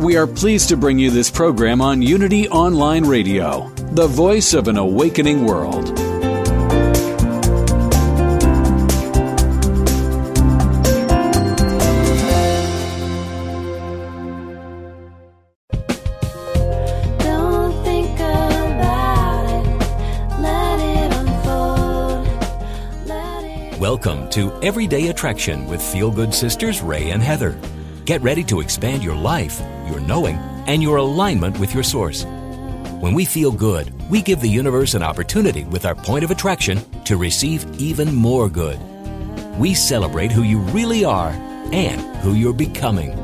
We are pleased to bring you this program on Unity Online Radio, the voice of an awakening world. Don't think about it. Let it unfold. Welcome to Everyday Attraction with Feel Good Sisters Rae and Heather. Get ready to expand your life, your knowing, and your alignment with your source. When we feel good, we give the universe an opportunity with our point of attraction to receive even more good. We celebrate who you really are and who you're becoming.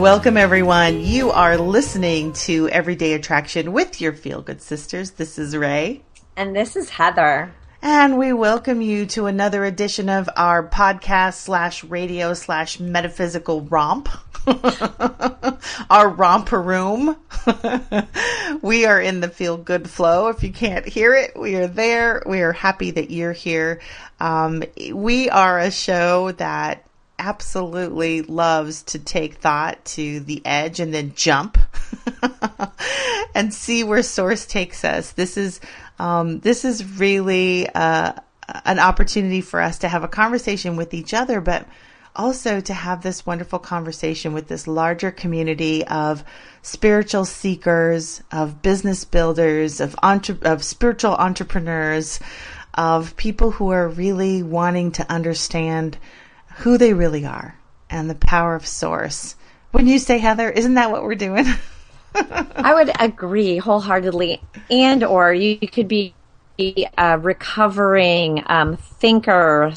Welcome, everyone. You are listening to Everyday Attraction with your Feel Good Sisters. This is Rae. And this is Heather. And we welcome you to another edition of our podcast slash radio slash metaphysical romp. our romper room. we are in the feel good flow. If you can't hear it, we are there. We are happy that you're here. Um, we are a show that absolutely loves to take thought to the edge and then jump and see where source takes us. This is um, this is really uh, an opportunity for us to have a conversation with each other, but also to have this wonderful conversation with this larger community of spiritual seekers, of business builders, of entre- of spiritual entrepreneurs, of people who are really wanting to understand who they really are and the power of source. Wouldn't you say, Heather? Isn't that what we're doing? I would agree wholeheartedly. And or you could be a recovering um, thinker,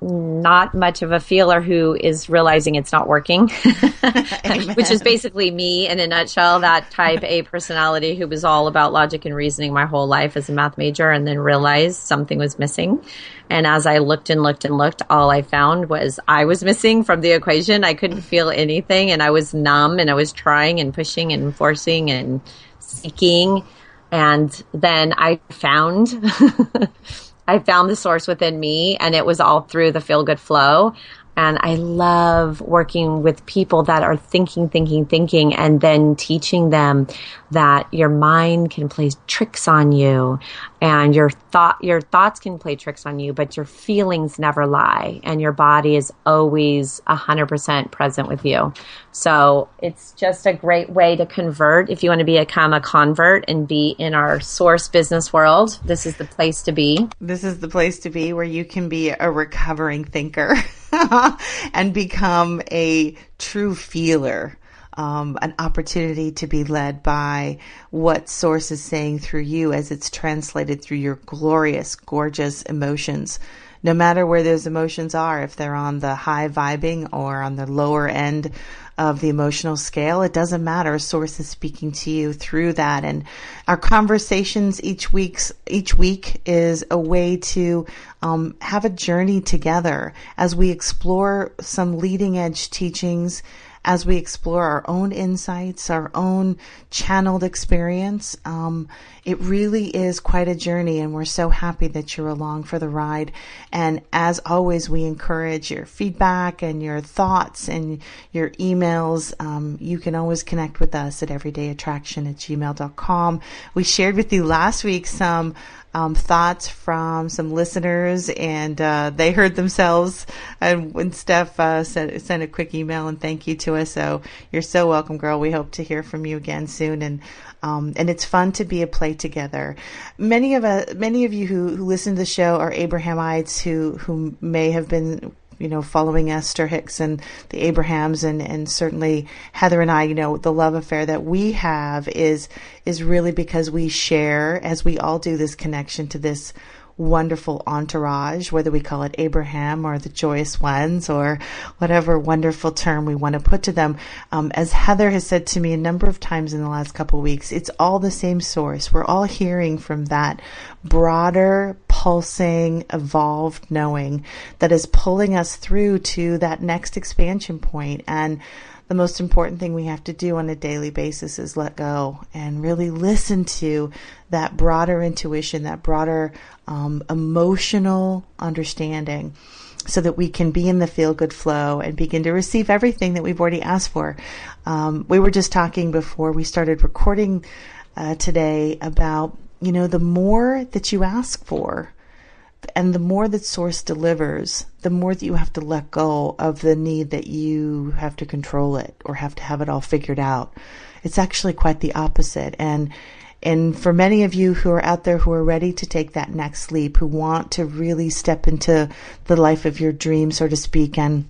not much of a feeler who is realizing it's not working, which is basically me in a nutshell. That type A personality who was all about logic and reasoning my whole life as a math major, and then realized something was missing. And as I looked and looked and looked, all I found was I was missing from the equation. I couldn't feel anything, and I was numb, and I was trying and pushing and forcing and seeking and then I found I found the source within me and it was all through the feel good flow and I love working with people that are thinking thinking thinking and then teaching them that your mind can play tricks on you and your thought your thoughts can play tricks on you but your feelings never lie and your body is always 100% present with you. So it's just a great way to convert. If you want to become a convert and be in our source business world this is the place to be. This is the place to be where you can be a recovering thinker and become a true feeler. Um, an opportunity to be led by what source is saying through you as it's translated through your glorious, gorgeous emotions. No matter where those emotions are, if they're on the high vibing or on the lower end of the emotional scale, it doesn't matter. Source is speaking to you through that. And our conversations each week's each week is a way to um, have a journey together as we explore some leading edge teachings as we explore our own insights, our own channeled experience. Um, it really is quite a journey, and we're so happy that you're along for the ride. And as always, we encourage your feedback and your thoughts and your emails. Um, you can always connect with us at everydayattraction at gmail.com. We shared with you last week some um, thoughts from some listeners, and uh, they heard themselves. And when Steph uh, sent, sent a quick email and thank you to us, so you're so welcome, girl. We hope to hear from you again soon, and um, and it's fun to be a play together. Many of uh, many of you who, who listen to the show are Abrahamites who who may have been you know, following Esther Hicks and the Abrahams and, and certainly Heather and I, you know, the love affair that we have is, is really because we share, as we all do, this connection to this wonderful entourage, whether we call it Abraham or the joyous ones or whatever wonderful term we want to put to them. Um, as Heather has said to me a number of times in the last couple of weeks, it's all the same source. We're all hearing from that broader, pulsing, evolved knowing that is pulling us through to that next expansion point and the most important thing we have to do on a daily basis is let go and really listen to that broader intuition, that broader um, emotional understanding so that we can be in the feel good flow and begin to receive everything that we've already asked for. Um, we were just talking before we started recording uh, today about, you know, the more that you ask for, and the more that source delivers, the more that you have to let go of the need that you have to control it or have to have it all figured out. It's actually quite the opposite. And and for many of you who are out there who are ready to take that next leap, who want to really step into the life of your dream, so to speak, and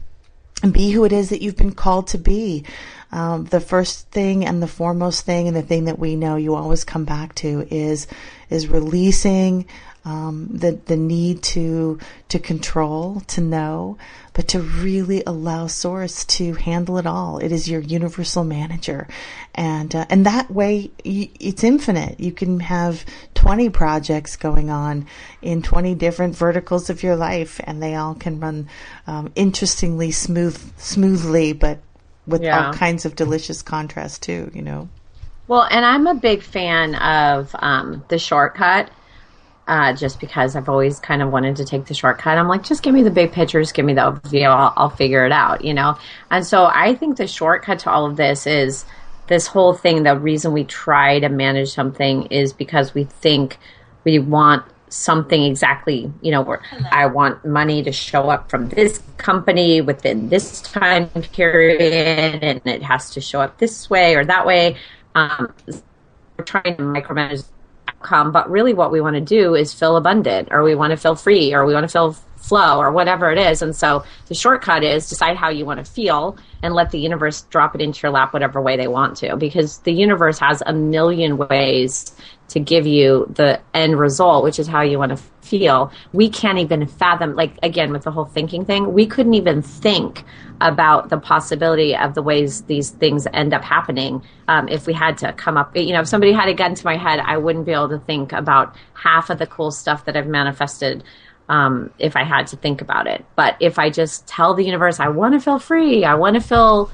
and be who it is that you've been called to be. Um, the first thing and the foremost thing, and the thing that we know you always come back to is is releasing um, the the need to to control, to know, but to really allow Source to handle it all. It is your universal manager, and uh, and that way it's infinite. You can have twenty projects going on in twenty different verticals of your life, and they all can run um, interestingly smooth smoothly, but with Yeah. all kinds of delicious contrast too. You know. Well, and I'm a big fan of um, the shortcut. Uh, just because I've always kind of wanted to take the shortcut. I'm like, just give me the big pictures, give me the overview, I'll, I'll figure it out, you know? And so I think the shortcut to all of this is this whole thing. The reason we try to manage something is because we think we want something exactly, you know, where I want money to show up from this company within this time period and it has to show up this way or that way. Um, we're trying to micromanage outcome, but really what we want to do is feel abundant or we want to feel free or we want to feel flow or whatever it is. And so the shortcut is decide how you want to feel and let the universe drop it into your lap whatever way they want to because the universe has a million ways to give you the end result, which is how you want to feel. We can't even fathom, like again, with the whole thinking thing, we couldn't even think about the possibility of the ways these things end up happening um, if we had to come up you know if somebody had a gun to my head i wouldn't be able to think about half of the cool stuff that i've manifested um, if i had to think about it. But if i just tell the universe i want to feel free i want to feel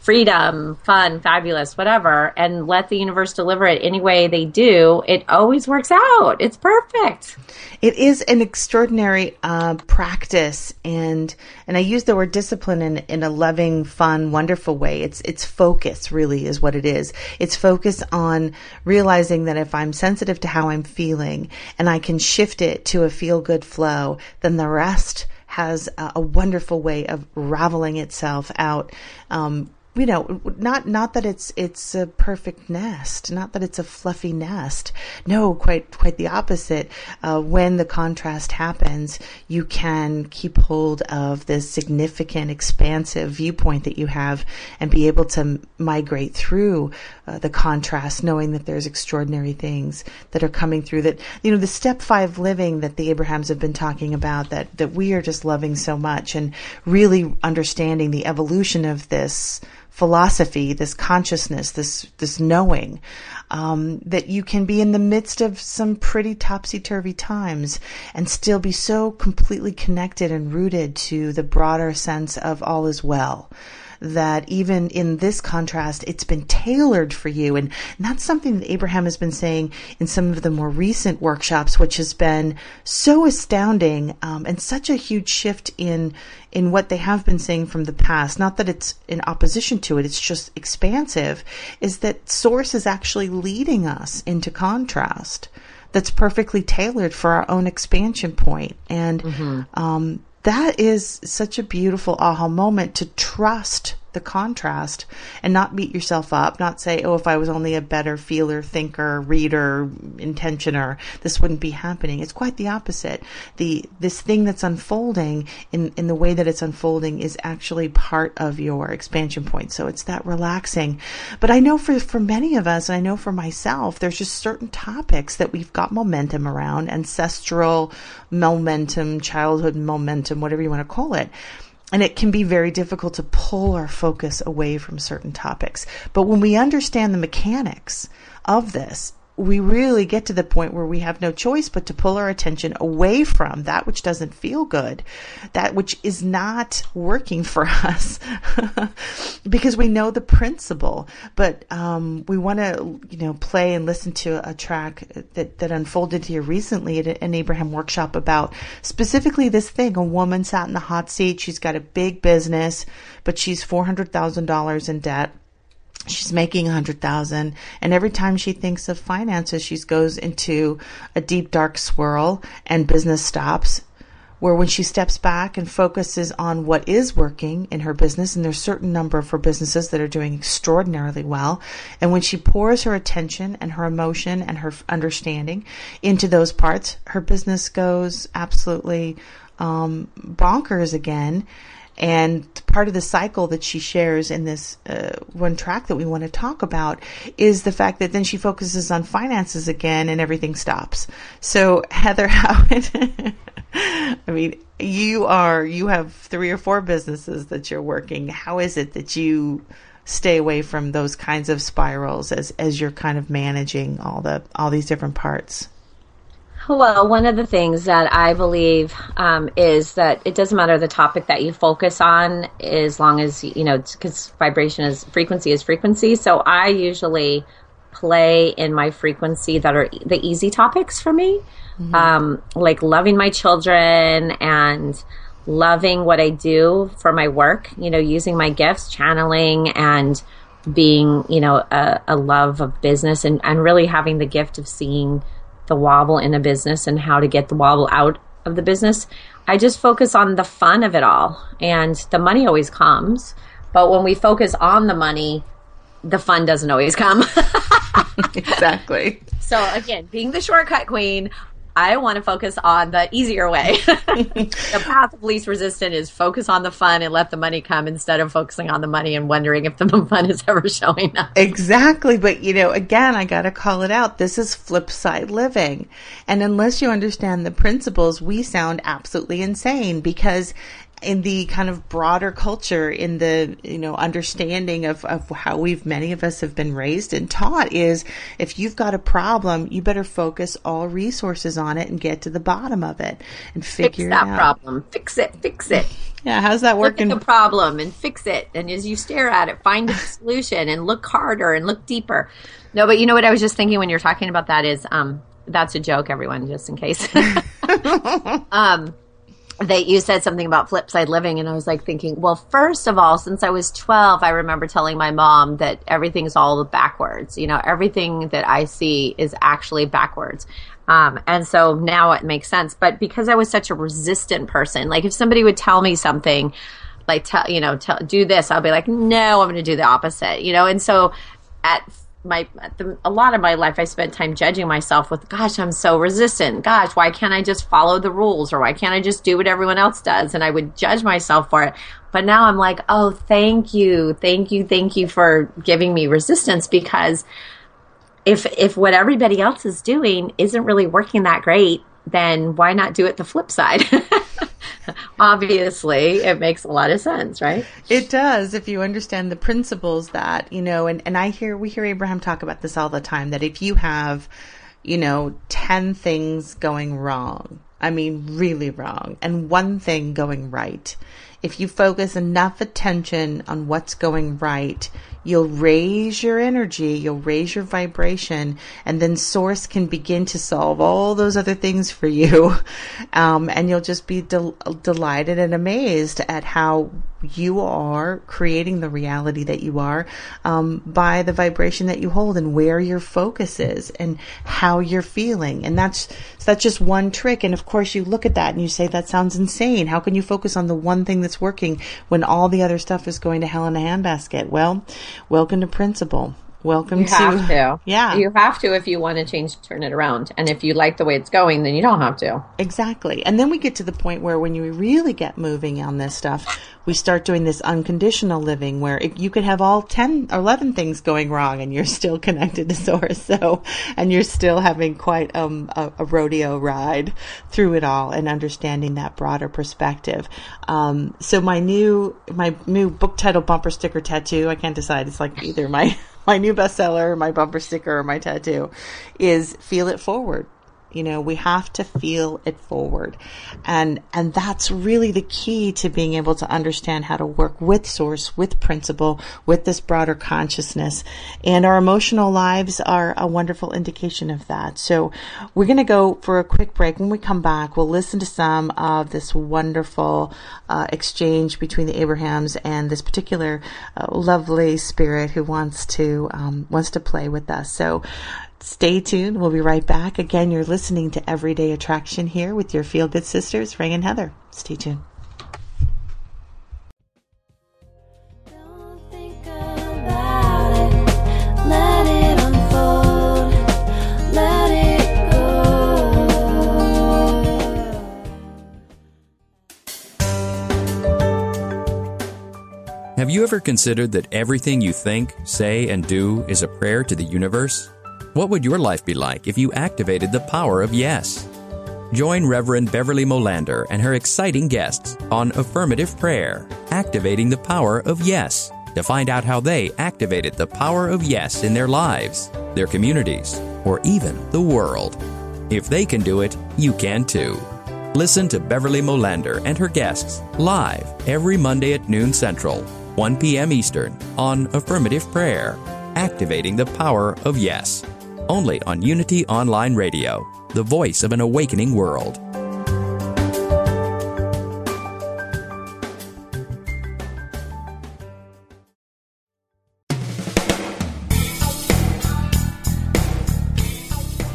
freedom fun fabulous whatever and let the universe deliver it any way they do it always works out it's perfect It is an extraordinary uh, practice, and and I use the word discipline in in a loving, fun, wonderful way. It's it's focus, really, is what it is. It's focus on realizing that if I'm sensitive to how I'm feeling, and I can shift it to a feel good flow, then the rest has a, a wonderful way of raveling itself out. Um, you know, not not that it's it's a perfect nest, not that it's a fluffy nest. No, quite quite the opposite. Uh, when the contrast happens, you can keep hold of this significant, expansive viewpoint that you have, and be able to m- migrate through uh, the contrast, knowing that there's extraordinary things that are coming through. That you know, the step five living that the Abrahams have been talking about, that that we are just loving so much, and really understanding the evolution of this philosophy, this consciousness, this this knowing um, that you can be in the midst of some pretty topsy turvy times and still be so completely connected and rooted to the broader sense of all is well. That even in this contrast, it's been tailored for you. And that's something that Abraham has been saying in some of the more recent workshops, which has been so astounding um, and such a huge shift in in what they have been saying from the past. Not that it's in opposition to it, it's just expansive, is that Source is actually leading us into contrast that's perfectly tailored for our own expansion point. And um, that is such a beautiful aha moment to trust the contrast and not beat yourself up, not say, oh, if I was only a better feeler, thinker, reader, intentioner, this wouldn't be happening. It's quite the opposite. The, this thing that's unfolding in, in the way that it's unfolding is actually part of your expansion point. So it's that relaxing. But I know for, for many of us, and I know for myself, there's just certain topics that we've got momentum around, ancestral momentum, childhood momentum, whatever you want to call it and it can be very difficult to pull our focus away from certain topics. But when we understand the mechanics of this, we really get to the point where we have no choice but to pull our attention away from that which doesn't feel good, that which is not working for us, because we know the principle. But um, we want to, you know, play and listen to a track that that unfolded here recently at an Abraham workshop about specifically this thing. A woman sat in the hot seat. She's got a big business, but she's four hundred thousand dollars in debt she's making a hundred thousand. And every time she thinks of finances she goes into a deep dark swirl and business stops where when she steps back and focuses on what is working in her business and there's a certain number of her businesses that are doing extraordinarily well and when she pours her attention and her emotion and her understanding into those parts her business goes absolutely um, bonkers again and part of the cycle that she shares in this uh, one track that we want to talk about is the fact that then she focuses on finances again and everything stops. So Heather Howard, I mean, you are, you have three or four businesses that you're working. How is it that you stay away from those kinds of spirals as, as you're kind of managing all the, all these different parts? Well, one of the things that I believe um, is that it doesn't matter the topic that you focus on, as long as you know, because vibration is frequency is frequency. So I usually play in my frequency that are the easy topics for me, mm-hmm. um, like loving my children and loving what I do for my work. You know, using my gifts, channeling, and being you know a, a love of business, and and really having the gift of seeing the wobble in a business and how to get the wobble out of the business. I just focus on the fun of it all. And the money always comes. But when we focus on the money, the fun doesn't always come. exactly. So again, being the shortcut queen, I want to focus on the easier way. the path of least resistance is focus on the fun and let the money come instead of focusing on the money and wondering if the fun is ever showing up. Exactly. But, you know, again, I got to call it out. This is flip side living. And unless you understand the principles, we sound absolutely insane because in the kind of broader culture, in the, you know, understanding of, of how we've, many of us have been raised and taught is if you've got a problem, you better focus all resources on it and get to the bottom of it and figure fix that it out. problem. Fix it. Fix it. Yeah. How's that working? Look at the problem and fix it. And as you stare at it, find a solution and look harder and look deeper. No, but you know what I was just thinking when you're talking about that is, um, that's a joke, everyone, just in case. um, that you said something about flip side living and I was like thinking, well, first of all, since I was 12, I remember telling my mom that everything's all backwards. You know, everything that I see is actually backwards. Um, and so now it makes sense. But because I was such a resistant person, like if somebody would tell me something, like tell, you know, tell, do this, I'll be like, no, I'm going to do the opposite, you know? And so at my the, a lot of my life I spent time judging myself with gosh I'm so resistant. Gosh why can't I just follow the rules? Or why can't I just do what everyone else does? And I would judge myself for it. But now I'm like oh thank you. Thank you. Thank you for giving me resistance. Because if if what everybody else is doing isn't really working that great then why not do it the flip side obviously it makes a lot of sense, right? It does if you understand the principles that, you know, and, and I hear, we hear Abraham talk about this all the time that if you have, you know, 10 things going wrong, I mean, really wrong, and one thing going right, if you focus enough attention on what's going right, you'll raise your energy, you'll raise your vibration, and then source can begin to solve all those other things for you. Um, and you'll just be del- delighted and amazed at how you are creating the reality that you are um, by the vibration that you hold and where your focus is and how you're feeling. And that's that's just one trick. And of course, you look at that and you say, "That sounds insane. How can you focus on the one thing that's working when all the other stuff is going to hell in a handbasket?" Well, welcome to Principle. Welcome You to have to. Yeah. You have to if you want to change, turn it around. And if you like the way it's going, then you don't have to. Exactly. And then we get to the point where when you really get moving on this stuff, we start doing this unconditional living where it, you could have all 10 or 11 things going wrong and you're still connected to source. So, and you're still having quite um, a, a rodeo ride through it all and understanding that broader perspective. Um, so my new, my new book title bumper sticker tattoo, I can't decide. It's like either my, my new bestseller, my bumper sticker, my tattoo is feel it forward you know we have to feel it forward. And and that's really the key to being able to understand how to work with source with principle with this broader consciousness. And our emotional lives are a wonderful indication of that. So we're going to go for a quick break. When we come back we'll listen to some of this wonderful uh, exchange between the abrahams and this particular uh, lovely spirit who wants to um, wants to play with us. So Stay tuned. We'll be right back. Again, you're listening to Everyday Attraction here with your Feel Good sisters, Rae and Heather. Stay tuned. Don't think about it. Let it unfold. Let it go. Have you ever considered that everything you think, say, and do is a prayer to the universe? What would your life be like if you activated the power of yes? Join Reverend Beverly Molander and her exciting guests on Affirmative Prayer, Activating the Power of Yes, to find out how they activated the power of yes in their lives, their communities, or even the world. If they can do it, you can too. Listen to Beverly Molander and her guests live every Monday at noon Central, 1 p.m. Eastern on Affirmative Prayer, Activating the Power of Yes. Only on Unity Online Radio, the voice of an awakening world.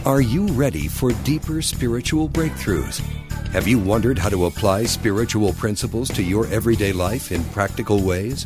Are you ready for deeper spiritual breakthroughs? Have you wondered how to apply spiritual principles to your everyday life in practical ways?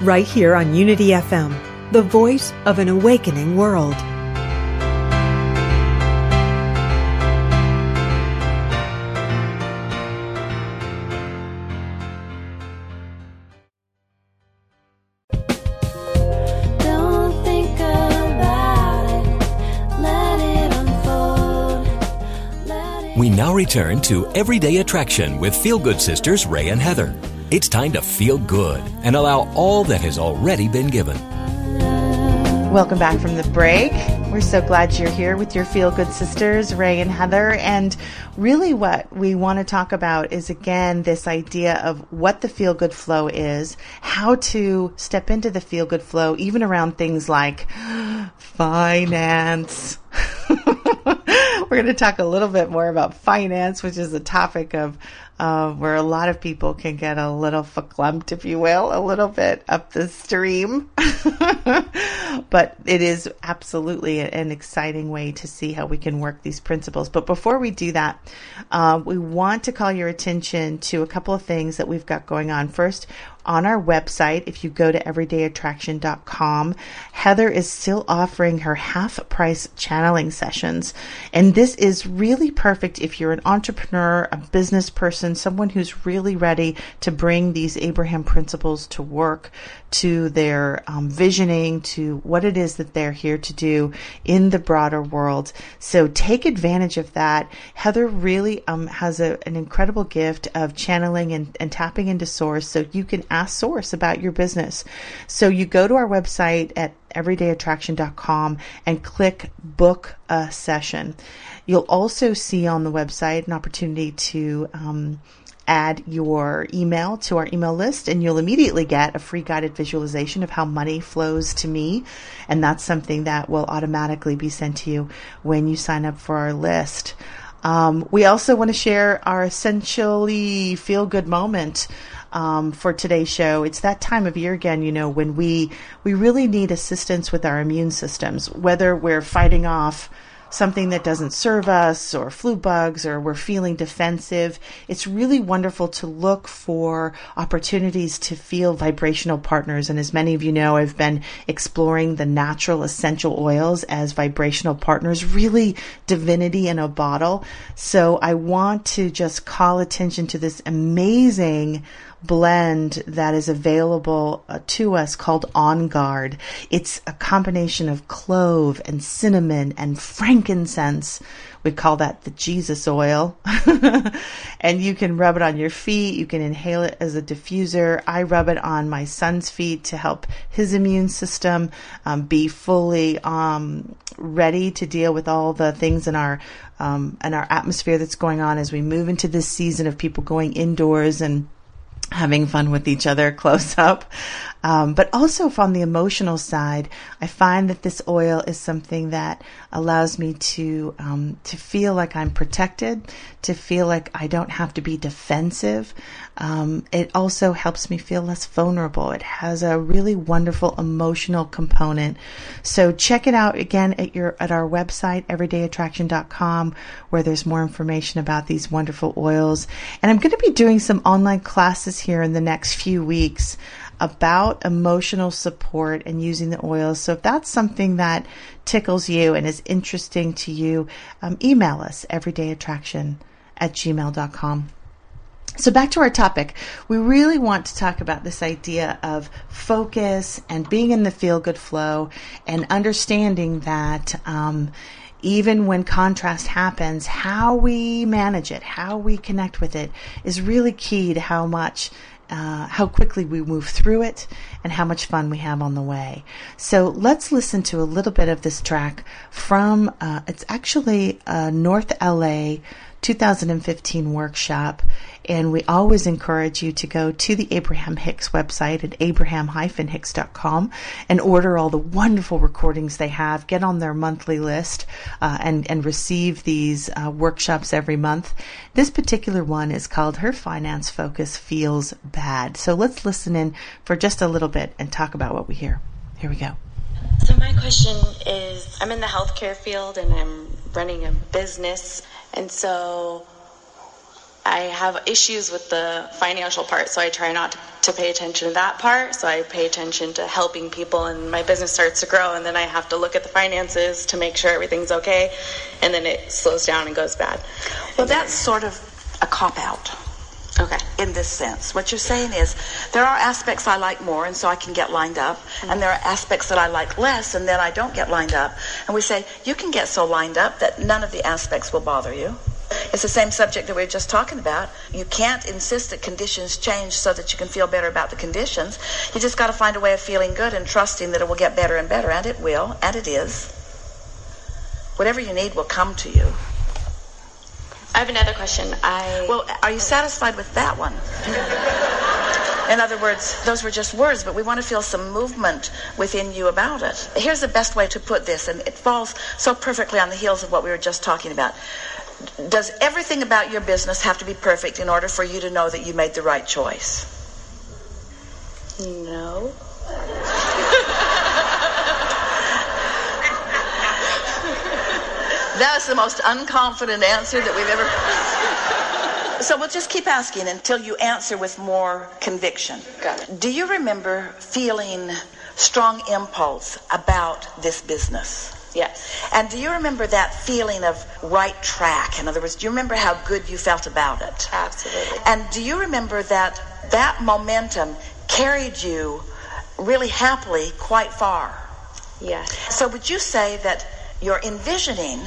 right here on Unity FM, the voice of an awakening world. Return to Everyday Attraction with Feel Good Sisters Rae and Heather. It's time to feel good and allow all that has already been given. Welcome back from the break. We're so glad you're here with your Feel Good Sisters, Rae and Heather. And really, what we want to talk about is again this idea of what the Feel Good flow is, how to step into the Feel Good flow, even around things like finance. We're going to talk a little bit more about finance, which is a topic of uh, where a lot of people can get a little verklempt, if you will, a little bit up the stream. but it is absolutely an exciting way to see how we can work these principles. But before we do that, uh, we want to call your attention to a couple of things that we've got going on. First, on our website, if you go to everydayattraction.com, Heather is still offering her half price channeling sessions. And this is really perfect if you're an entrepreneur, a business person, someone who's really ready to bring these Abraham principles to work, to their um, visioning, to what it is that they're here to do in the broader world. So take advantage of that. Heather really um, has a, an incredible gift of channeling and, and tapping into source so you can ask source about your business. So you go to our website at everydayattraction.com and click book a session. You'll also see on the website an opportunity to um, add your email to our email list and you'll immediately get a free guided visualization of how money flows to me. And that's something that will automatically be sent to you when you sign up for our list. Um, we also want to share our essentially feel good moment um, for today's show. It's that time of year again, you know, when we we really need assistance with our immune systems, whether we're fighting off something that doesn't serve us or flu bugs or we're feeling defensive. It's really wonderful to look for opportunities to feel vibrational partners. And as many of you know, I've been exploring the natural essential oils as vibrational partners, really divinity in a bottle. So I want to just call attention to this amazing blend that is available uh, to us called On Guard. It's a combination of clove and cinnamon and frankincense. We call that the Jesus oil. and you can rub it on your feet. You can inhale it as a diffuser. I rub it on my son's feet to help his immune system um, be fully um, ready to deal with all the things in our um, in our atmosphere that's going on as we move into this season of people going indoors and having fun with each other close up. Um, but also from the emotional side, I find that this oil is something that allows me to um, to feel like I'm protected, to feel like I don't have to be defensive. Um, it also helps me feel less vulnerable. It has a really wonderful emotional component. So check it out again at your at our website everydayattraction.com where there's more information about these wonderful oils. And I'm going to be doing some online classes here in the next few weeks about emotional support and using the oils. So if that's something that tickles you and is interesting to you, um, email us everydayattraction at gmail.com. So back to our topic. We really want to talk about this idea of focus and being in the feel good flow and understanding that, um, even when contrast happens, how we manage it, how we connect with it is really key to how much uh, how quickly we move through it and how much fun we have on the way. So let's listen to a little bit of this track from, uh, it's actually a North LA 2015 workshop. And we always encourage you to go to the Abraham Hicks website at abraham-hicks.com and order all the wonderful recordings they have. Get on their monthly list uh, and, and receive these uh, workshops every month. This particular one is called Her Finance Focus Feels Bad. So let's listen in for just a little bit and talk about what we hear. Here we go. So my question is, I'm in the healthcare field and I'm running a business, and so I have issues with the financial part. So I try not to pay attention to that part. So I pay attention to helping people, and my business starts to grow. And then I have to look at the finances to make sure everything's okay. And then it slows down and goes bad. Well, that's sort of a cop out. Okay. in this sense. What you're saying is there are aspects I like more and so I can get lined up, and mm-hmm. there are aspects that I like less and then I don't get lined up. And we say, you can get so lined up that none of the aspects will bother you. It's the same subject that we were just talking about. You can't insist that conditions change so that you can feel better about the conditions. You just got to find a way of feeling good and trusting that it will get better and better, and it will, and it is. Whatever you need will come to you. I have another question. I Well, are you satisfied with that one? In other words, those were just words, but we want to feel some movement within you about it. Here's the best way to put this, and it falls so perfectly on the heels of what we were just talking about. Does everything about your business have to be perfect in order for you to know that you made the right choice? no. That is the most unconfident answer that we've ever. So we'll just keep asking until you answer with more conviction. Got it. Do you remember feeling strong impulse about this business? Yes. And do you remember that feeling of right track? In other words, do you remember how good you felt about it? Absolutely. And do you remember that that momentum carried you really happily quite far? Yes. So would you say that your envisioning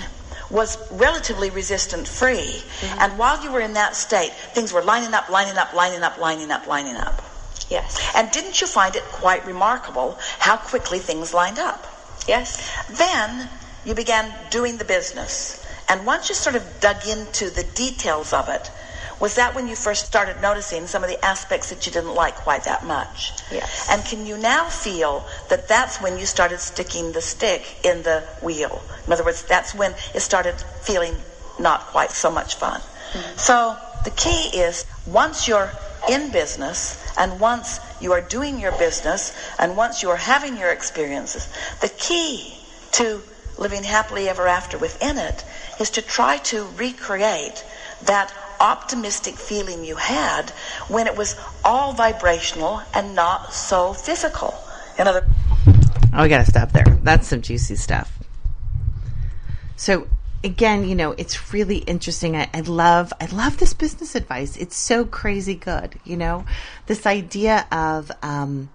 was relatively resistant free. Mm-hmm. And while you were in that state things were lining up lining up lining up lining up lining up. Yes. and didn't you find it quite remarkable how quickly things lined up? Yes. then you began doing the business. And once you sort of dug into the details of it was that when you first started noticing some of the aspects that you didn't like quite that much Yes. and can you now feel that that's when you started sticking the stick in the wheel? In other words, that's when it started feeling not quite so much fun. Mm-hmm. So the key is once you're in business and once you are doing your business and once you are having your experiences, the key to living happily ever after within it is to try to recreate that optimistic feeling you had when it was all vibrational and not so physical. In other Oh, we got to stop there. That's some juicy stuff. So again, you know, it's really interesting. I, I love, I love this business advice. It's so crazy good. You know, this idea of, um,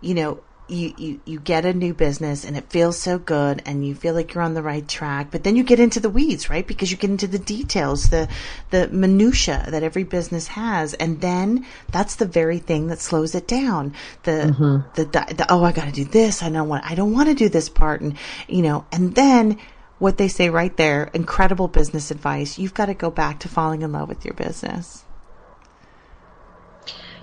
you know, you, you, you get a new business and it feels so good and you feel like you're on the right track, but then you get into the weeds, right? Because you get into the details, the, the minutia that every business has. And then that's the very thing that slows it down. The, mm-hmm. the, the, the, oh, I got to do this. I don't want, I don't want to do this part. And, you know, and then what they say right there, incredible business advice. You've got to go back to falling in love with your business.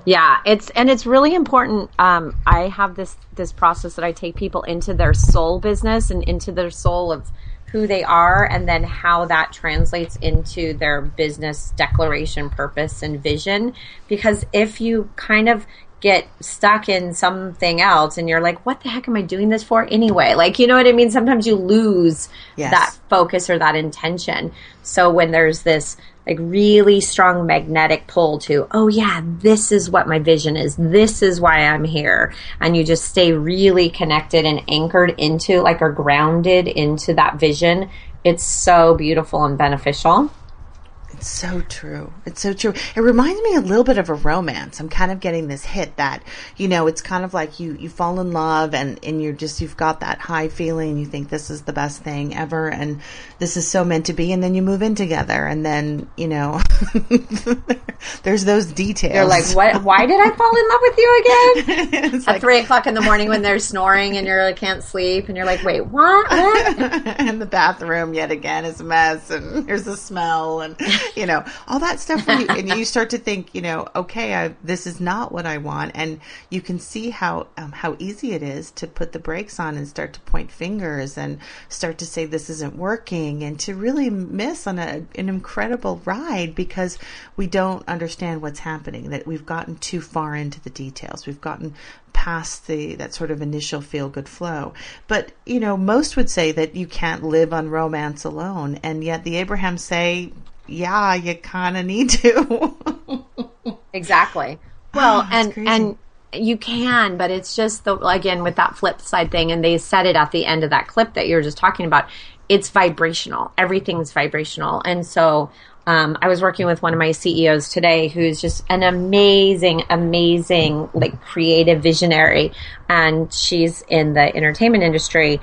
Yeah, it's and it's really important. Um, I have this this process that I take people into their soul business and into their soul of who they are, and then how that translates into their business declaration, purpose, and vision. Because if you kind of get stuck in something else and you're like, what the heck am I doing this for anyway? Like, you know what I mean? Sometimes you lose Yes. that focus or that intention. So when there's this like really strong magnetic pull to, oh yeah, this is what my vision is. This is why I'm here. And you just stay really connected and anchored into like or grounded into that vision. It's so beautiful and beneficial. It's so true. It's so true. It reminds me a little bit of a romance. I'm kind of getting this hit that, you know, it's kind of like you, you fall in love and, and you're just, you've got that high feeling. You think this is the best thing ever and this is so meant to be. And then you move in together and then, you know, there's those details. You're like, what? Why did I fall in love with you again? it's At like, three o'clock in the morning when they're snoring and you're like, can't sleep and you're like, wait, what? What? and the bathroom yet again is a mess and there's a smell and you know all that stuff you, and you start to think you know okay I, this is not what i want. And you can see how um, how easy it is to put the brakes on and start to point fingers and start to say this isn't working and to really miss on a, an incredible ride because we don't understand what's happening that we've gotten too far into the details. We've gotten past the that sort of initial feel good flow. But you know, most would say that you can't live on romance alone, and yet the Abrahams say, yeah, you kind of need to. Exactly. Well, Oh, and crazy. and you can, but it's just the again with that flip side thing, and they said it at the end of that clip that you were just talking about. It's vibrational. Everything's vibrational, and so. Um, I was working with one of my CEOs today who's just an amazing, amazing, like creative visionary. And she's in the entertainment industry.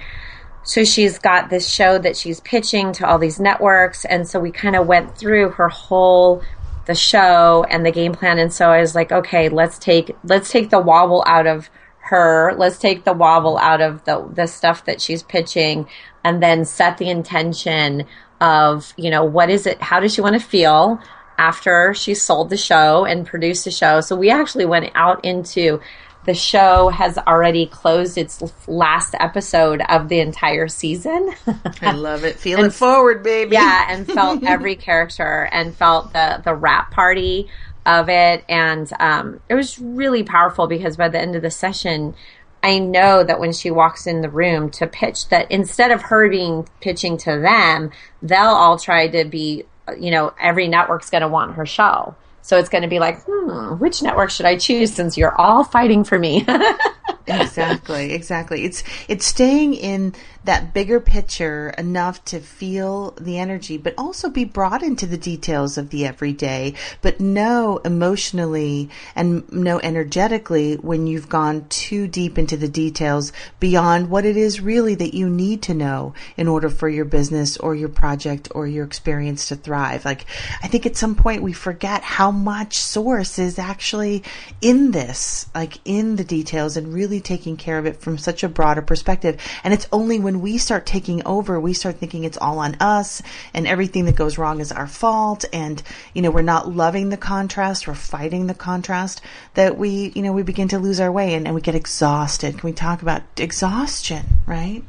So she's got this show that she's pitching to all these networks. And so we kind of went through her whole the show and the game plan and so I was like okay let's take let's take the wobble out of her let's take the wobble out of the the stuff that she's pitching and then set the intention of you know what is it how does she want to feel after she sold the show and produced the show so we actually went out into the show has already closed its last episode of the entire season I love it. Feeling it forward, baby. yeah, and felt every character and felt the the rap party of it, and um, it was really powerful because by the end of the session. I know that when she walks in the room to pitch, that instead of her being pitching to them, they'll all try to be, you know, every network's going to want her show. So it's going to be like, hmm, which network should I choose since you're all fighting for me? exactly exactly. It's it's staying in that bigger picture enough to feel the energy but also be brought into the details of the everyday but know emotionally and know energetically when you've gone too deep into the details beyond what it is really that you need to know in order for your business or your project or your experience to thrive. Like i think at some point we forget how much source is actually in this like in the details and really taking care of it from such a broader perspective. And it's only when we start taking over, we start thinking it's all on us and everything that goes wrong is our fault. And, you know, we're not loving the contrast, we're fighting the contrast that we, you know, we begin to lose our way and, and we get exhausted. Can we talk about exhaustion, right?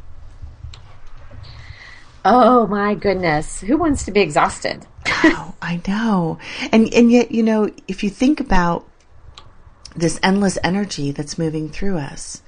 oh my goodness. Who wants to be exhausted? Oh, I know. And and yet, you know, if you think about this endless energy that's moving through us,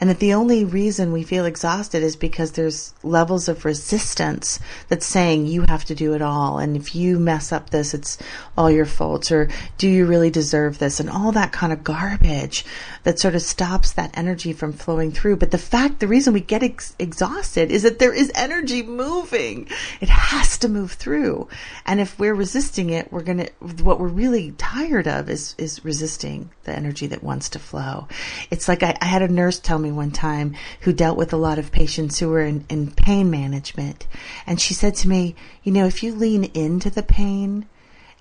and that the only reason we feel exhausted is because there's levels of resistance that's saying you have to do it all. And if you mess up this it's all your fault or do you really deserve this? And all that kind of garbage that sort of stops that energy from flowing through. But the fact the reason we get ex- exhausted is that there is energy moving. It has to move through. And if we're resisting it we're going to what we're really tired of is is resisting the energy that wants to flow. It's like I, I had a nurse tell me one time who dealt with a lot of patients who were in, in pain management. And she said to me, you know, if you lean into the pain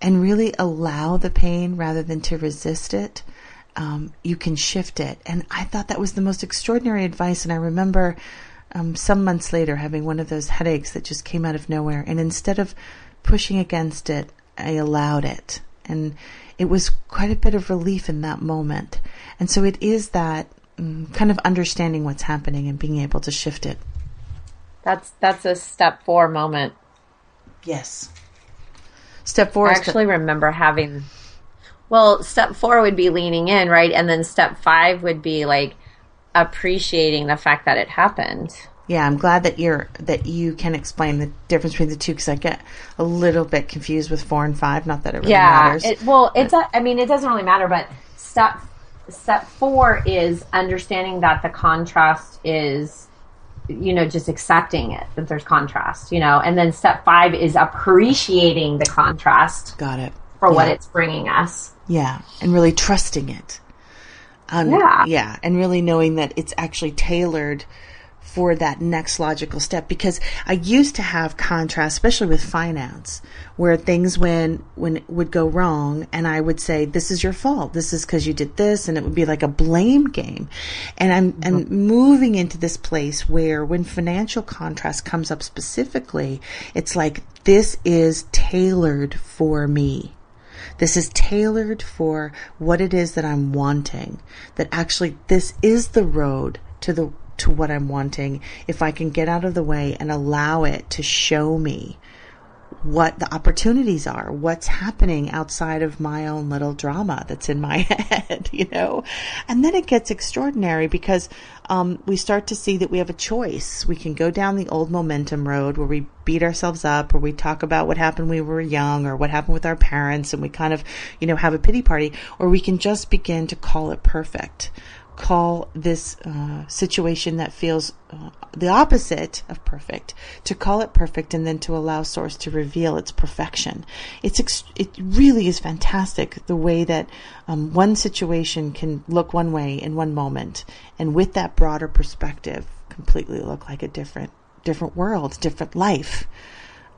and really allow the pain rather than to resist it, um, you can shift it. And I thought that was the most extraordinary advice. And I remember um, some months later having one of those headaches that just came out of nowhere. And instead of pushing against it, I allowed it. And it was quite a bit of relief in that moment. And so it is that Mm, kind of understanding what's happening and being able to shift it. That's that's a step four moment. Yes. Step four I is actually remember having. Well, step four would be leaning in, right, and then step five would be like appreciating the fact that it happened. Yeah, I'm glad that you're that you can explain the difference between the two because I get a little bit confused with four and five. Not that it really yeah. matters. It, well, it's. A, I mean, it doesn't really matter, but step step four is understanding that the contrast is, you know, just accepting it that there's contrast, you know, and then step five is appreciating the contrast Got it. for what it's bringing us. Yeah, and really trusting it. Um, Yeah. Yeah, and really knowing that it's actually tailored for that next logical step because I used to have contrast, especially with finance, where things when when would go wrong and I would say, This is your fault. This is because you did this and it would be like a blame game. And I'm I'm mm-hmm. moving into this place where when financial contrast comes up specifically, it's like this is tailored for me. This is tailored for what it is that I'm wanting. That actually this is the road to the to what I'm wanting if I can get out of the way and allow it to show me what the opportunities are, what's happening outside of my own little drama that's in my head, you know? And then it gets extraordinary because um, we start to see that we have a choice. We can go down the old momentum road where we beat ourselves up or we talk about what happened when we were young or what happened with our parents and we kind of, you know, have a pity party, or we can just begin to call it perfect call this uh, situation that feels uh, the opposite of perfect to call it perfect and then to allow source to reveal its perfection. It's ex- it really is fantastic the way that um, one situation can look one way in one moment and with that broader perspective completely look like a different different world different life.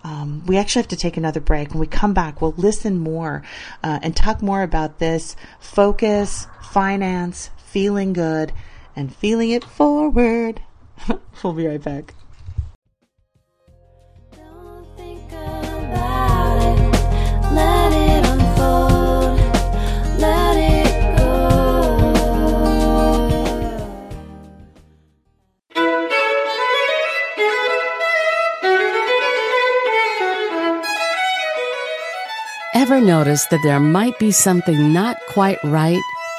Um, we actually have to take another break. When we come back, we'll listen more uh, and talk more about this. Focus, finance, feeling good, and feeling it forward. we'll be right back. Don't think about it. Let it unfold. Let it go. Ever notice that there might be something not quite right,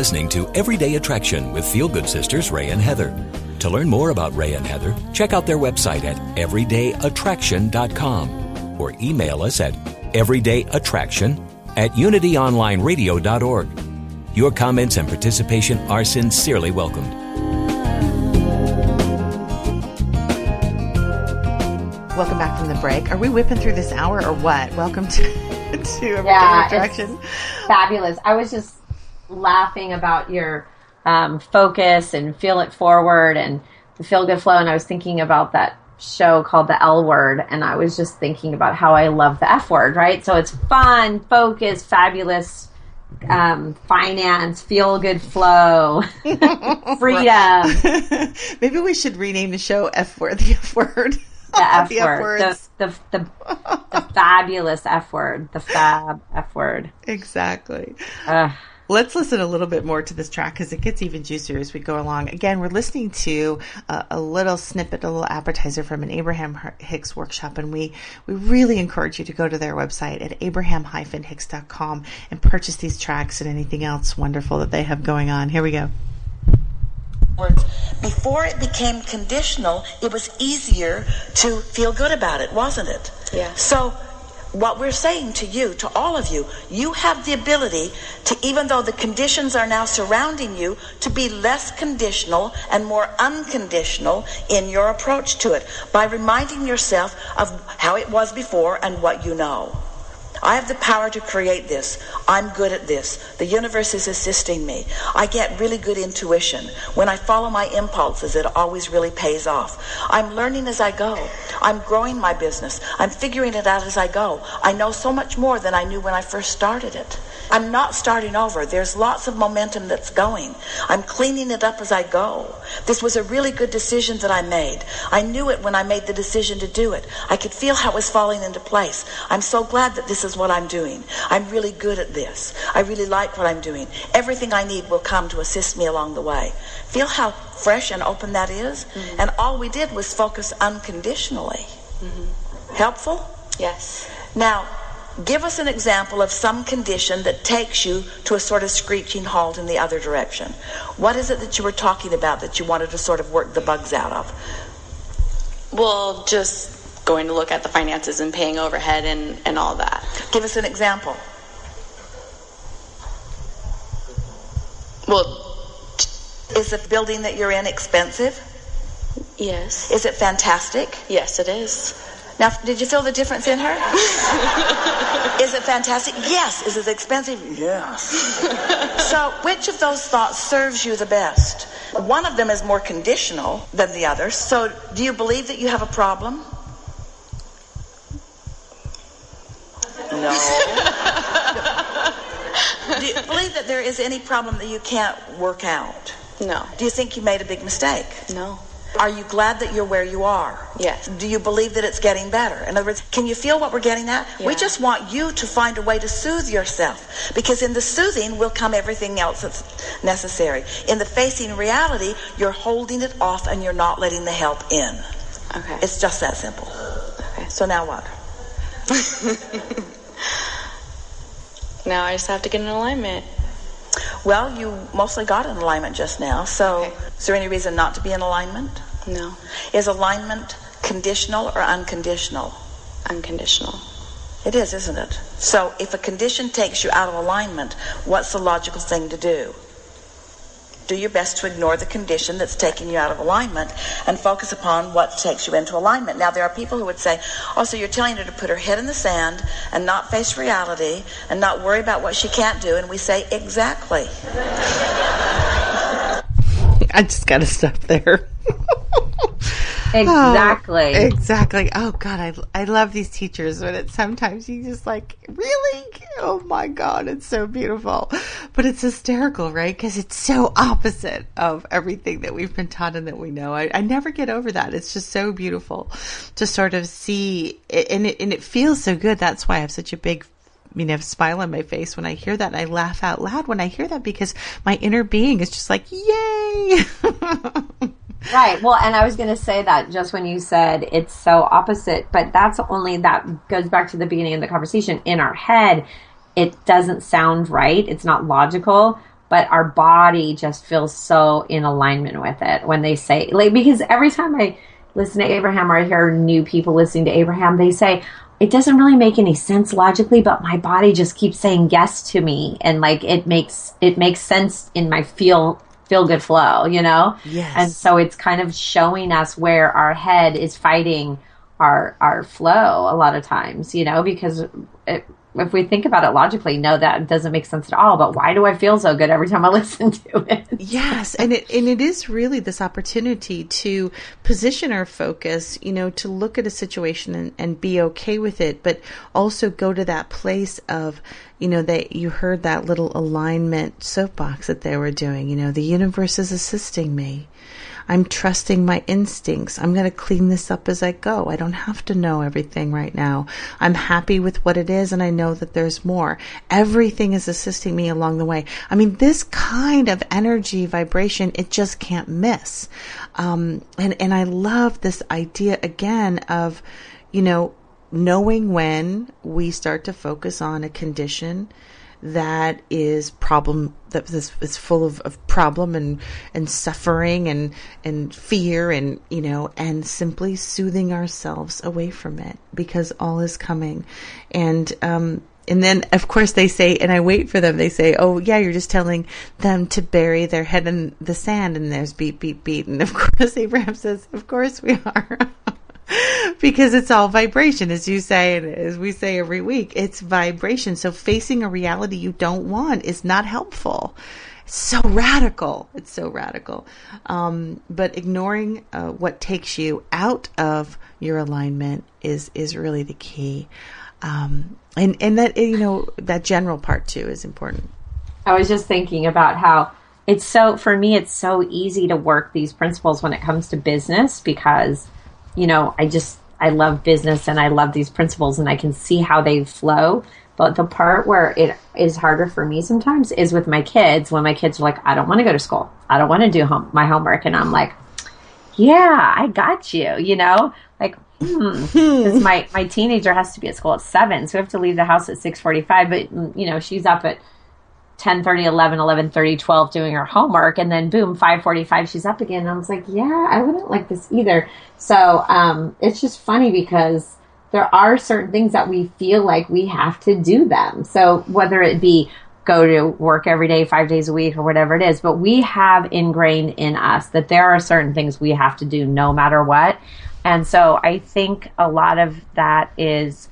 Listening to Everyday Attraction with Feel Good Sisters Rae and Heather. To learn more about Rae and Heather, check out their website at everydayattraction.com or email us at everydayattraction at unityonlineradio.org. Your comments and participation are sincerely welcomed. Welcome back from the break. Are we whipping through this hour or what? Welcome to, to Everyday Yeah, Attraction. it's fabulous. I was just laughing about your um, focus and feel it forward and the feel good flow, and I was thinking about that show called the L Word, and I was just thinking about how I love the F word. Right, so it's fun, focus, fabulous. Um, finance, feel good flow, freedom, Maybe we should rename the show F word, the F word. the F The F word, the, the, the, the fabulous F word, the fab F word. Exactly. Ugh. Let's listen a little bit more to this track because it gets even juicier as we go along. Again, we're listening to a, a little snippet, a little appetizer from an Abraham Hicks workshop, and we, we really encourage you to go to their website at abraham-hicks.com and purchase these tracks and anything else wonderful that they have going on. Here we go. before it became conditional, it was easier to feel good about it, wasn't it? Yeah. So, what we're saying to you, to all of you, you have the ability to, even though the conditions are now surrounding you, to be less conditional and more unconditional in your approach to it by reminding yourself of how it was before and what you know. I have the power to create this. I'm good at this. The universe is assisting me. I get really good intuition. When I follow my impulses, it always really pays off. I'm learning as I go. I'm growing my business. I'm figuring it out as I go. I know so much more than I knew when I first started it. I'm not starting over. There's lots of momentum that's going. I'm cleaning it up as I go. This was a really good decision that I made. I knew it when I made the decision to do it. I could feel how it was falling into place. I'm so glad that this is what I'm doing. I'm really good at this. I really like what I'm doing. Everything I need will come to assist me along the way. Feel how fresh and open that is? Mm-hmm. And all we did was focus unconditionally. Mm-hmm. Helpful? Yes. Now, give us an example of some condition that takes you to a sort of screeching halt in the other direction. What is it that you were talking about that you wanted to sort of work the bugs out of? Well, just going to look at the finances and paying overhead and, and all that. Give us an example. Well, Is the building that you're in expensive? yes. Is it fantastic? Yes, it is. Now, did you feel the difference in her? is it fantastic? Yes. Is it expensive? Yes. so, which of those thoughts serves you the best? One of them is more conditional than the other. So, do you believe that you have a problem? No. do you believe that there is any problem that you can't work out? No. Do you think you made a big mistake? No. Are you glad that you're where you are? Yes. Do you believe that it's getting better? In other words, can you feel what we're getting at? We just want you to find a way to soothe yourself. Because in the soothing will come everything else that's necessary. In the facing reality, you're holding it off and you're not letting the help in. Okay. It's just that simple. okay. So now what? Now I just have to get in alignment. Well, you mostly got in alignment just now. So Okay. is there any reason not to be in alignment? No. Is alignment conditional or unconditional? Unconditional. It is, isn't it? So if a condition takes you out of alignment, what's the logical thing to do? Do your best to ignore the condition that's taking you out of alignment and focus upon what takes you into alignment. Now, there are people who would say, oh, so you're telling her to put her head in the sand and not face reality and not worry about what she can't do. And we say, exactly. I just got to stop there. Exactly. Oh, exactly. Oh God, I I love these teachers but it's sometimes you just like really. Oh my God, it's so beautiful, but it's hysterical, right? Because it's so opposite of everything that we've been taught and that we know. I, I never get over that. It's just so beautiful to sort of see, it, and it and it feels so good. That's why I have such a big you know, smile on my face when I hear that. And I laugh out loud when I hear that because my inner being is just like, yay. Right. Well, and I was going to say that just when you said it's so opposite, but that's only that goes back to the beginning of the conversation. In our head, it doesn't sound right. It's not logical, but our body just feels so in alignment with it when they say, like, because every time I listen to Abraham or I hear new people listening to Abraham, they say, it doesn't really make any sense logically, but my body just keeps saying yes to me. And like, it makes, it makes sense in my feel, feel good flow, you know? Yes. And so it's kind of showing us where our head is fighting our our flow a lot of times, you know, because it, if we think about it logically, no, that doesn't make sense at all. But why do I feel so good every time I listen to it? Yes, and it and it is really this opportunity to position our focus, you know, to look at a situation and, and be okay with it, but also go to that place of, you know, that you heard that little alignment soapbox that they were doing, you know, the universe is assisting me. I'm trusting my instincts. I'm going to clean this up as I go. I don't have to know everything right now. I'm happy with what it is and I know that there's more. Everything is assisting me along the way. I mean, this kind of energy vibration, it just can't miss. Um, and, and I love this idea again of, you know, knowing when we start to focus on a condition that is problem that is, is full of, of problem and and suffering and and fear and you know and simply soothing ourselves away from it because all is coming. And um and then of course they say and i wait for them they say oh yeah you're just telling them to bury their head in the sand and there's beat beat beat and of course abraham says of course we are because it's all vibration, as you say, and as we say every week, it's vibration. So facing a reality you don't want is not helpful. It's so radical. It's so radical. Um, but ignoring uh, what takes you out of your alignment is is really the key. Um, and and that you know that general part too is important. I was just thinking about how it's so for me it's so easy to work these principles when it comes to business because you know I just I love business and I love these principles and I can see how they flow. But the part where it is harder for me sometimes is with my kids when my kids are like, I don't want to go to school. I don't want to do home, my homework. And I'm like, yeah, I got you, you know, like, hmm, my, my teenager has to be at school at seven. So we have to leave the house at 645, but you know, she's up at 10 30 11 11 30 12 doing her homework and then boom 545 she's up again. And i was like yeah i wouldn't like this either. So um, it's just funny because there are certain things that we feel like we have to do them. So whether it be go to work every day five days a week or whatever it is but we have ingrained in us that there are certain things we have to do no matter what. And so i think a lot of that is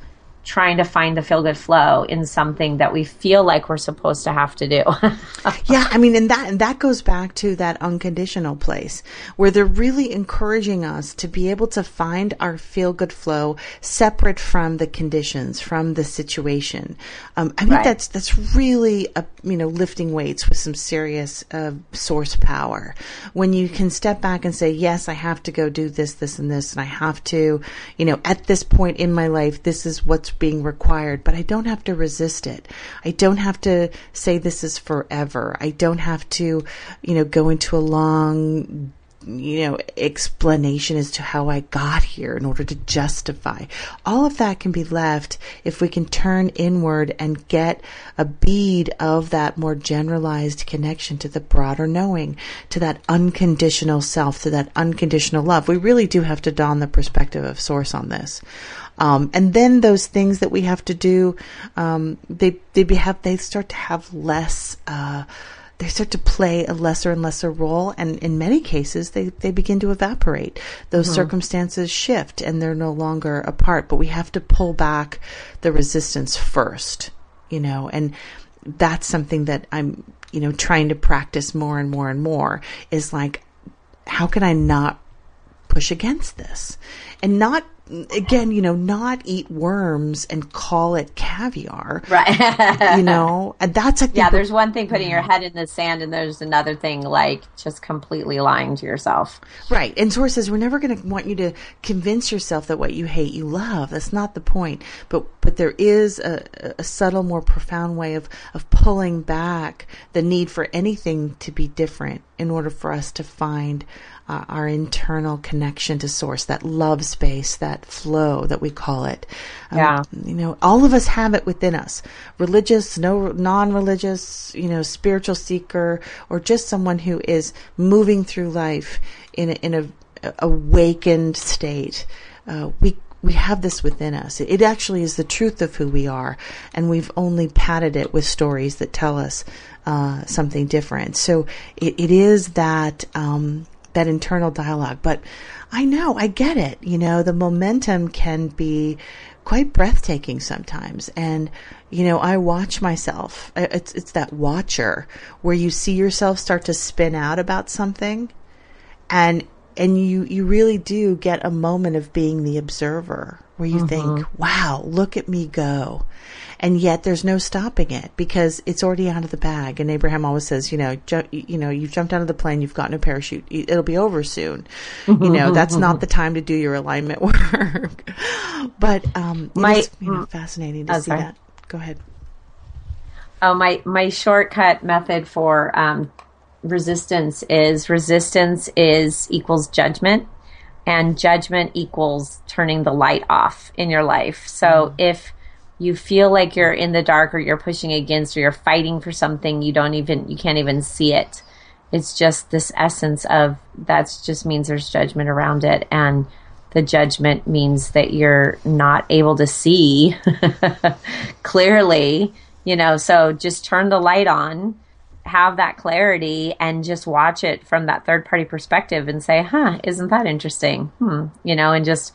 trying to find the feel good flow in something that we feel like we're supposed to have to do. yeah, I mean, and that and that goes back to that unconditional place where they're really encouraging us to be able to find our feel good flow separate from the conditions, from the situation. Um, I think Right. that's that's really a, you know lifting weights with some serious uh, source power when you can step back and say, yes, I have to go do this, this, and this, and I have to, you know, at this point in my life, this is what's being required, but I don't have to resist it. I don't have to say this is forever. I don't have to, you know, go into a long you know, explanation as to how I got here in order to justify. All of that can be left if we can turn inward and get a bead of that more generalized connection to the broader knowing, to that unconditional self, to that unconditional love. We really do have to don the perspective of source on this. Um, and then those things that we have to do, um, they, they have, they start to have less, uh, they start to play a lesser and lesser role. And in many cases they, they begin to evaporate. Those Mhm. circumstances shift and they're no longer a part but we have to pull back the resistance first you know and that's something that i'm you know trying to practice more and more and more is like how can i not push against this? And not again you know not eat worms and call it caviar right. you know and that's think yeah, there's one thing putting your mm. head in the sand, and there's another thing like just completely lying to yourself. Right. And Source says we're never going to want you to convince yourself that what you hate you love. That's not the point. But but there is a, a subtle, more profound way of of pulling back the need for anything to be different in order for us to find uh, our internal connection to Source, that love space, that flow that we call it. Um, Yeah. You know, all of us have it within us. Religious, no non-religious, you know, spiritual seeker, or just someone who is moving through life in a, in a, a awakened state. Uh, we we have this within us. It actually is the truth of who we are, and we've only padded it with stories that tell us uh, something different. So it, it is that um, that internal dialogue. But I know, I get it. You know, the momentum can be quite breathtaking sometimes, and you know, I watch myself. It's it's that watcher where you see yourself start to spin out about something, and and you you really do get a moment of being the observer where you think wow look at me go. And yet there's no stopping it because it's already out of the bag. And abraham always says you know ju- you know you've jumped out of the plane you've gotten a parachute it'll be over soon. You know that's not the time to do your alignment work. But um it My- is, you know, fascinating to Oh, see sorry. that. Go ahead. Oh, my my shortcut method for um, resistance is resistance is equals judgment, and judgment equals turning the light off in your life. So hmm. if you feel like you're in the dark or you're pushing against or you're fighting for something you don't even you can't even see it. It's just this essence of that just means there's judgment around it and the judgment means that you're not able to see clearly you know. So just turn the light on have that clarity and just watch it from that third party perspective and say huh isn't that interesting? Hmm you know and just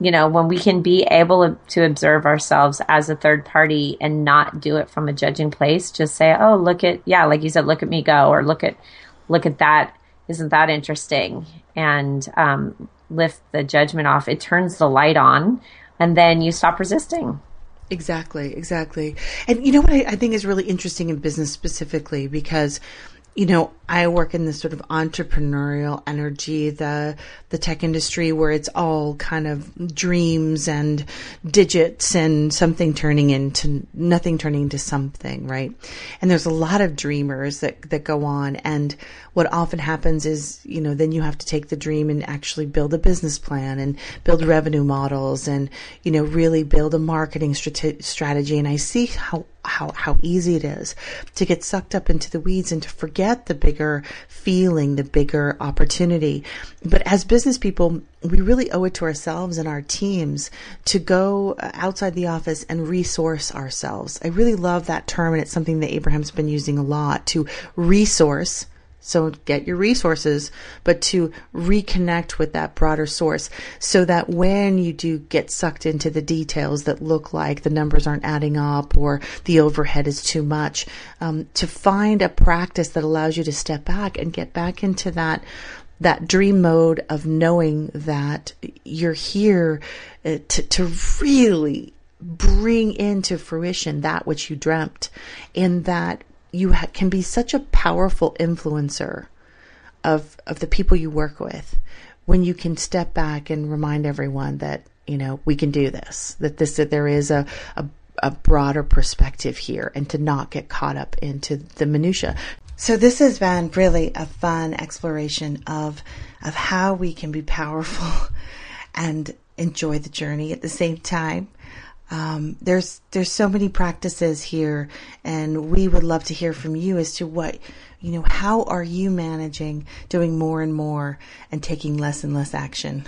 you know when we can be able to observe ourselves as a third party and not do it from a judging place just say oh look at yeah like you said look at me go or look at look at that. Isn't that interesting? and um, lift the judgment off. It turns the light on and then you stop resisting Exactly, exactly. And you know what I, I think is really interesting in business specifically because you know, I work in this sort of entrepreneurial energy, the the tech industry where it's all kind of dreams and digits and something turning into nothing turning into something, right? And there's a lot of dreamers that that go on and what often happens is, you know, then you have to take the dream and actually build a business plan and build revenue models and, you know, really build a marketing strate- strategy and I see how how how easy it is to get sucked up into the weeds and to forget the bigger feeling, the bigger opportunity. But as business people, we really owe it to ourselves and our teams to go uh, outside the office and resource ourselves. I really love that term and it's something that Abraham's been using a lot to resource so get your resources, but to reconnect with that broader source so that when you do get sucked into the details that look like the numbers aren't adding up or the overhead is too much, um, to find a practice that allows you to step back and get back into that that dream mode of knowing that you're here uh, to, to really bring into fruition that which you dreamt and that you ha- can be such a powerful influencer of of the people you work with when you can step back and remind everyone that you know we can do this that this that there is a, a a broader perspective here and to not get caught up into the minutia so this has been really a fun exploration of of how we can be powerful and enjoy the journey at the same time um, there's there's so many practices here, and we would love to hear from you as to what you know. How are you managing doing more and more and taking less and less action?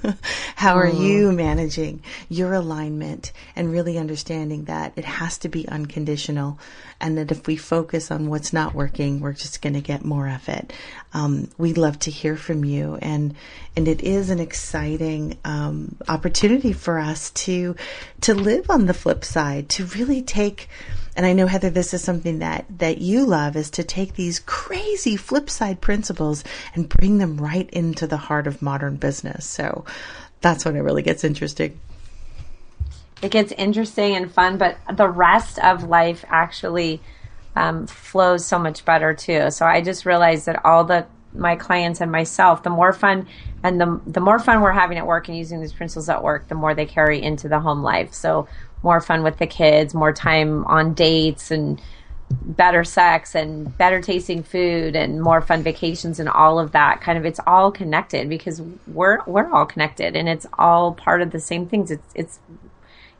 how are you managing your alignment and really understanding that it has to be unconditional, and that if we focus on what's not working, we're just going to get more of it. Um, we'd love to hear from you, and and it is an exciting um, opportunity for us to to live on the flip side, to really take. And I know Heather, this is something that that you love is to take these crazy flip side principles and bring them right into the heart of modern business. So that's when it really gets interesting. it gets interesting and fun, but the rest of life actually um, flows so much better too. So I just realized that all the my clients and myself, the more fun and the the more fun we're having at work and using these principles at work, the more they carry into the home life. So more fun with the kids, more time on dates and better sex and better tasting food and more fun vacations and all of that. Kind of it's all connected because we're we're all connected and it's all part of the same things. It's it's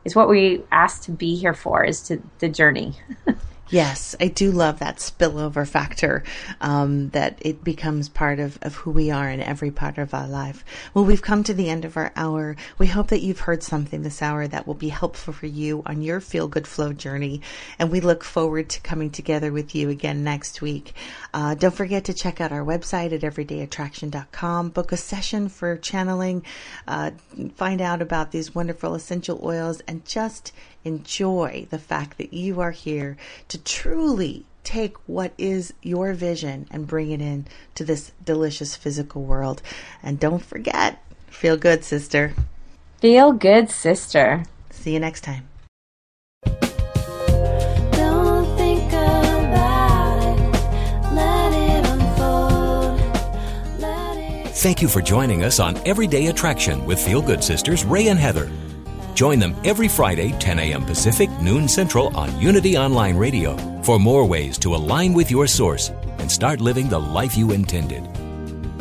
it's what we asked to be here for is to the journey Yes, I do love that spillover factor, um, that it becomes part of, of who we are in every part of our life. Well, we've come to the end of our hour. We hope that you've heard something this hour that will be helpful for you on your feel good flow journey. And we look forward to coming together with you again next week. Uh, don't forget to check out our website at everydayattraction.com, book a session for channeling, uh, find out about these wonderful essential oils, and just enjoy the fact that you are here to truly take what is your vision and bring it in to this delicious physical world. And don't forget, feel good, sister. feel good sister See you next time. Don't think about it. Let it unfold. Let it. Thank you for joining us on Everyday Attraction with Feel Good Sisters Rae and Heather. Join them every Friday, 10 a.m. Pacific, noon Central on Unity Online Radio for more ways to align with your source and start living the life you intended.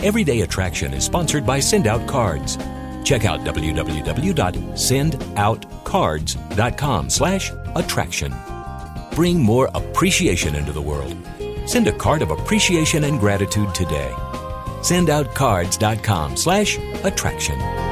Everyday Attraction is sponsored by Send Out Cards. Check out www.sendoutcards.com slash attraction. Bring more appreciation into the world. Send a card of appreciation and gratitude today. Sendoutcards.com slash attraction.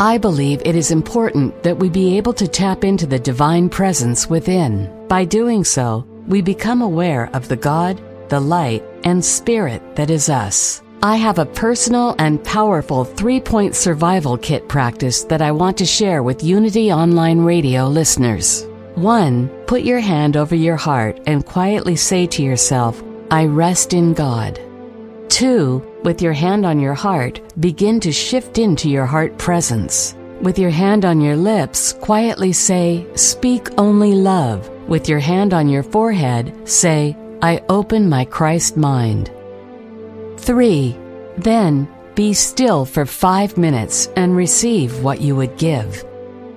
I believe it is important that we be able to tap into the divine presence within. By doing so, we become aware of the God, the light, and spirit that is us. I have a personal and powerful three point survival kit practice that I want to share with Unity Online Radio listeners. 1. Put your hand over your heart and quietly say to yourself, I rest in God. 2. With your hand on your heart, begin to shift into your heart presence. With your hand on your lips, quietly say, Speak only love. With your hand on your forehead, say, I open my Christ mind. 3. Then be still for five minutes and receive what you would give.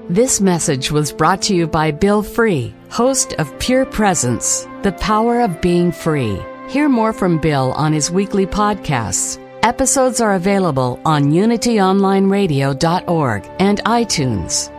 This message was brought to you by Bill Free, host of Pure Presence, The Power of Being Free. Hear more from Bill on his weekly podcasts. Episodes are available on unityonlineradio.org and iTunes.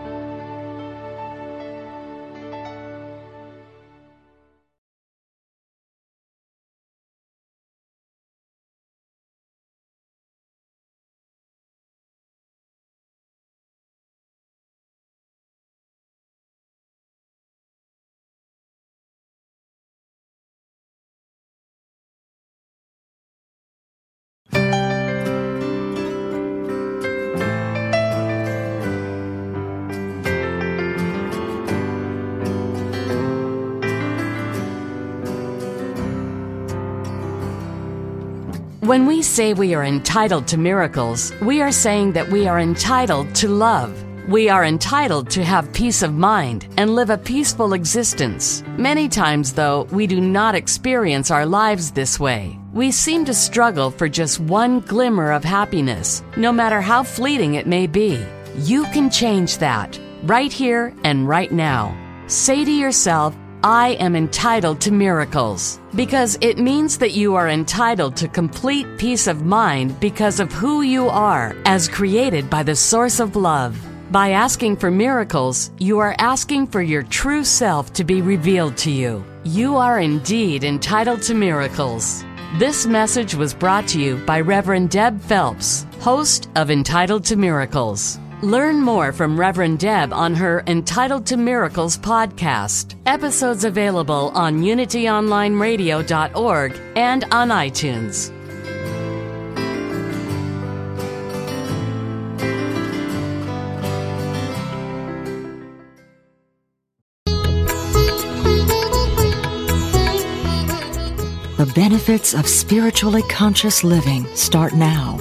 When we say we are entitled to miracles, we are saying that we are entitled to love. We are entitled to have peace of mind and live a peaceful existence. Many times, though, we do not experience our lives this way. We seem to struggle for just one glimmer of happiness, no matter how fleeting it may be. You can change that right here and right now. Say to yourself, I am entitled to miracles because it means that you are entitled to complete peace of mind because of who you are as created by the source of love. By asking for miracles, you are asking for your true self to be revealed to you. You are indeed entitled to miracles. This message was brought to you by Reverend Deb Phelps, host of Entitled to Miracles. Learn more from Reverend Deb on her Entitled to Miracles podcast. Episodes available on unityonlineradio.org and on iTunes. The benefits of spiritually conscious living start now.